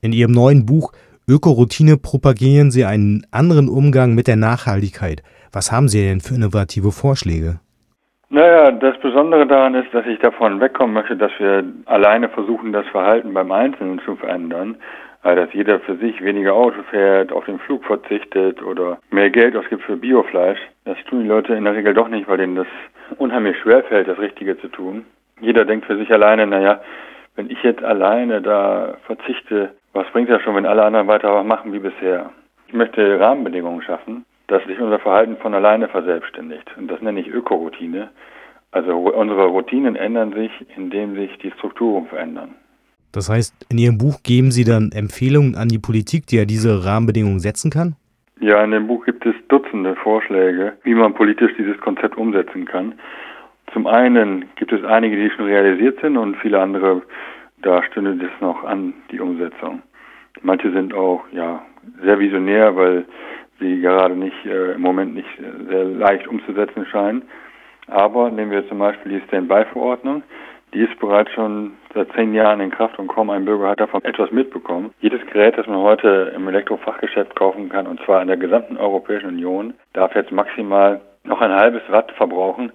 In Ihrem neuen Buch Ökoroutine propagieren Sie einen anderen Umgang mit der Nachhaltigkeit. Was haben Sie denn für innovative Vorschläge? Naja, das Besondere daran ist, dass ich davon wegkommen möchte, dass wir alleine versuchen, das Verhalten beim Einzelnen zu verändern. Also, dass jeder für sich weniger Auto fährt, auf den Flug verzichtet oder mehr Geld ausgibt für Biofleisch. Das tun die Leute in der Regel doch nicht, weil denen das unheimlich schwer fällt, das Richtige zu tun. Jeder denkt für sich alleine, naja, wenn ich jetzt alleine da verzichte, was bringt das schon, wenn alle anderen weiter machen wie bisher? Ich möchte Rahmenbedingungen schaffen, dass sich unser Verhalten von alleine verselbstständigt. Und das nenne ich Ökoroutine. Also unsere Routinen ändern sich, indem sich die Strukturen verändern. Das heißt, in Ihrem Buch geben Sie dann Empfehlungen an die Politik, die ja diese Rahmenbedingungen setzen kann? Ja, in dem Buch gibt es Dutzende Vorschläge, wie man politisch dieses Konzept umsetzen kann. Zum einen gibt es einige, die schon realisiert sind und viele andere, da stünde es noch an, die Umsetzung. Manche sind auch ja sehr visionär, weil sie gerade nicht äh, im Moment nicht sehr leicht umzusetzen scheinen. Aber nehmen wir zum Beispiel die Standby-Verordnung. Die ist bereits schon seit zehn Jahren in Kraft und kaum ein Bürger hat davon etwas mitbekommen. Jedes Gerät, das man heute im Elektrofachgeschäft kaufen kann, und zwar in der gesamten Europäischen Union, darf jetzt maximal noch ein halbes Watt verbrauchen,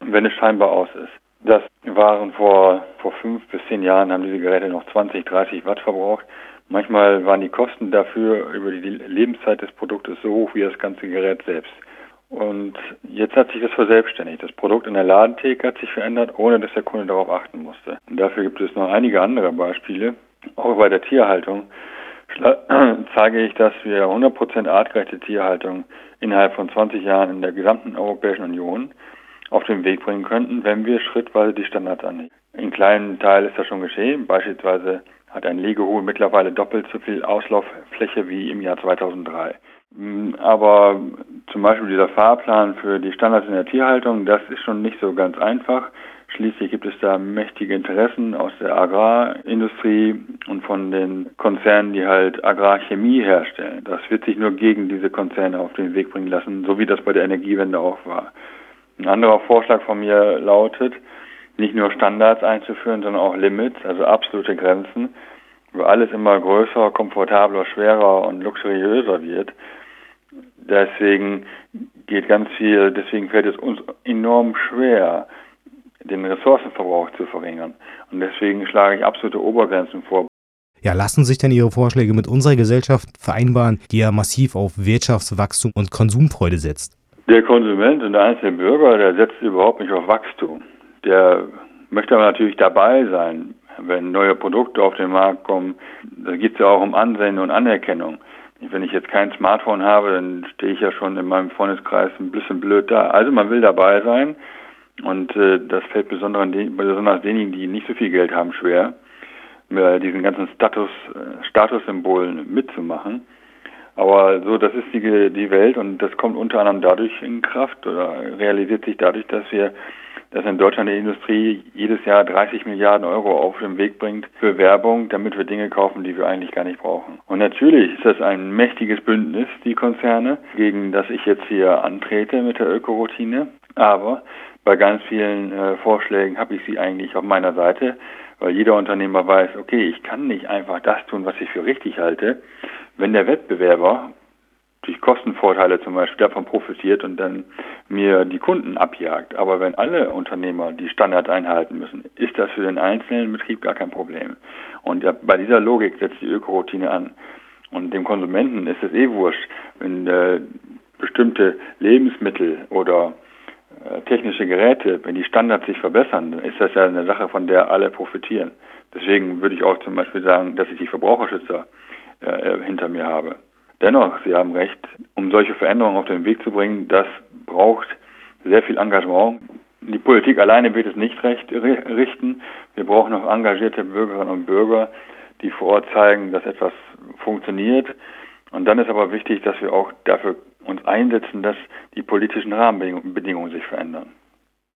wenn es scheinbar aus ist. Das waren vor, vor fünf bis zehn Jahren, haben diese Geräte noch 20, 30 Watt verbraucht. Manchmal waren die Kosten dafür über die Lebenszeit des Produktes so hoch wie das ganze Gerät selbst. Und jetzt hat sich das verselbstständigt. Das Produkt in der Ladentheke hat sich verändert, ohne dass der Kunde darauf achten musste. Und dafür gibt es noch einige andere Beispiele. Auch bei der Tierhaltung zeige ich, dass wir 100% artgerechte Tierhaltung innerhalb von 20 Jahren in der gesamten Europäischen Union auf den Weg bringen könnten, wenn wir schrittweise die Standards annehmen. In kleinen Teil ist das schon geschehen. Beispielsweise hat ein Legehuhn mittlerweile doppelt so viel Auslauffläche wie im Jahr 2003. Mm, aber zum Beispiel dieser Fahrplan für die Standards in der Tierhaltung, das ist schon nicht so ganz einfach. Schließlich gibt es da mächtige Interessen aus der Agrarindustrie und von den Konzernen, die halt Agrarchemie herstellen. Das wird sich nur gegen diese Konzerne auf den Weg bringen lassen, so wie das bei der Energiewende auch war. Ein anderer Vorschlag von mir lautet, nicht nur Standards einzuführen, sondern auch Limits, also absolute Grenzen, wo alles immer größer, komfortabler, schwerer und luxuriöser wird Deswegen geht ganz viel, deswegen fällt es uns enorm schwer, den Ressourcenverbrauch zu verringern. Und deswegen schlage ich absolute Obergrenzen vor. Ja, lassen sich denn Ihre Vorschläge mit unserer Gesellschaft vereinbaren, die ja massiv auf Wirtschaftswachstum und Konsumfreude setzt? Der Konsument und der einzelne Bürger, der setzt überhaupt nicht auf Wachstum. Der möchte aber natürlich dabei sein, wenn neue Produkte auf den Markt kommen. Da geht es ja auch um Ansehen und Anerkennung. Wenn ich jetzt kein Smartphone habe, dann stehe ich ja schon in meinem Freundeskreis ein bisschen blöd da. Also man will dabei sein und äh, das fällt besonders, den, besonders denjenigen, die nicht so viel Geld haben, schwer, mit diesen ganzen Status, äh, Statussymbolen mitzumachen. Aber so, das ist die, die Welt und das kommt unter anderem dadurch in Kraft oder realisiert sich dadurch, dass wir dass in Deutschland die Industrie jedes Jahr 30 Milliarden Euro auf den Weg bringt für Werbung, damit wir Dinge kaufen, die wir eigentlich gar nicht brauchen. Und natürlich ist das ein mächtiges Bündnis, die Konzerne, gegen das ich jetzt hier antrete mit der Ökoroutine. Aber bei ganz vielen äh, Vorschlägen habe ich sie eigentlich auf meiner Seite, weil jeder Unternehmer weiß, okay, ich kann nicht einfach das tun, was ich für richtig halte. Wenn der Wettbewerber durch Kostenvorteile zum Beispiel davon profitiert und dann mir die Kunden abjagt. Aber wenn alle Unternehmer die Standards einhalten müssen, ist das für den einzelnen Betrieb gar kein Problem. Und bei dieser Logik setzt die Ökoroutine an. Und dem Konsumenten ist es eh wurscht, wenn äh, bestimmte Lebensmittel oder äh, technische Geräte, wenn die Standards sich verbessern, dann ist das ja eine Sache, von der alle profitieren. Deswegen würde ich auch zum Beispiel sagen, dass ich die Verbraucherschützer äh, hinter mir habe. Dennoch, Sie haben recht, um solche Veränderungen auf den Weg zu bringen, das braucht sehr viel Engagement. Die Politik alleine wird es nicht recht richten. Wir brauchen noch engagierte Bürgerinnen und Bürger, die vor Ort zeigen, dass etwas funktioniert. Und dann ist aber wichtig, dass wir auch dafür uns einsetzen, dass die politischen Rahmenbedingungen sich verändern.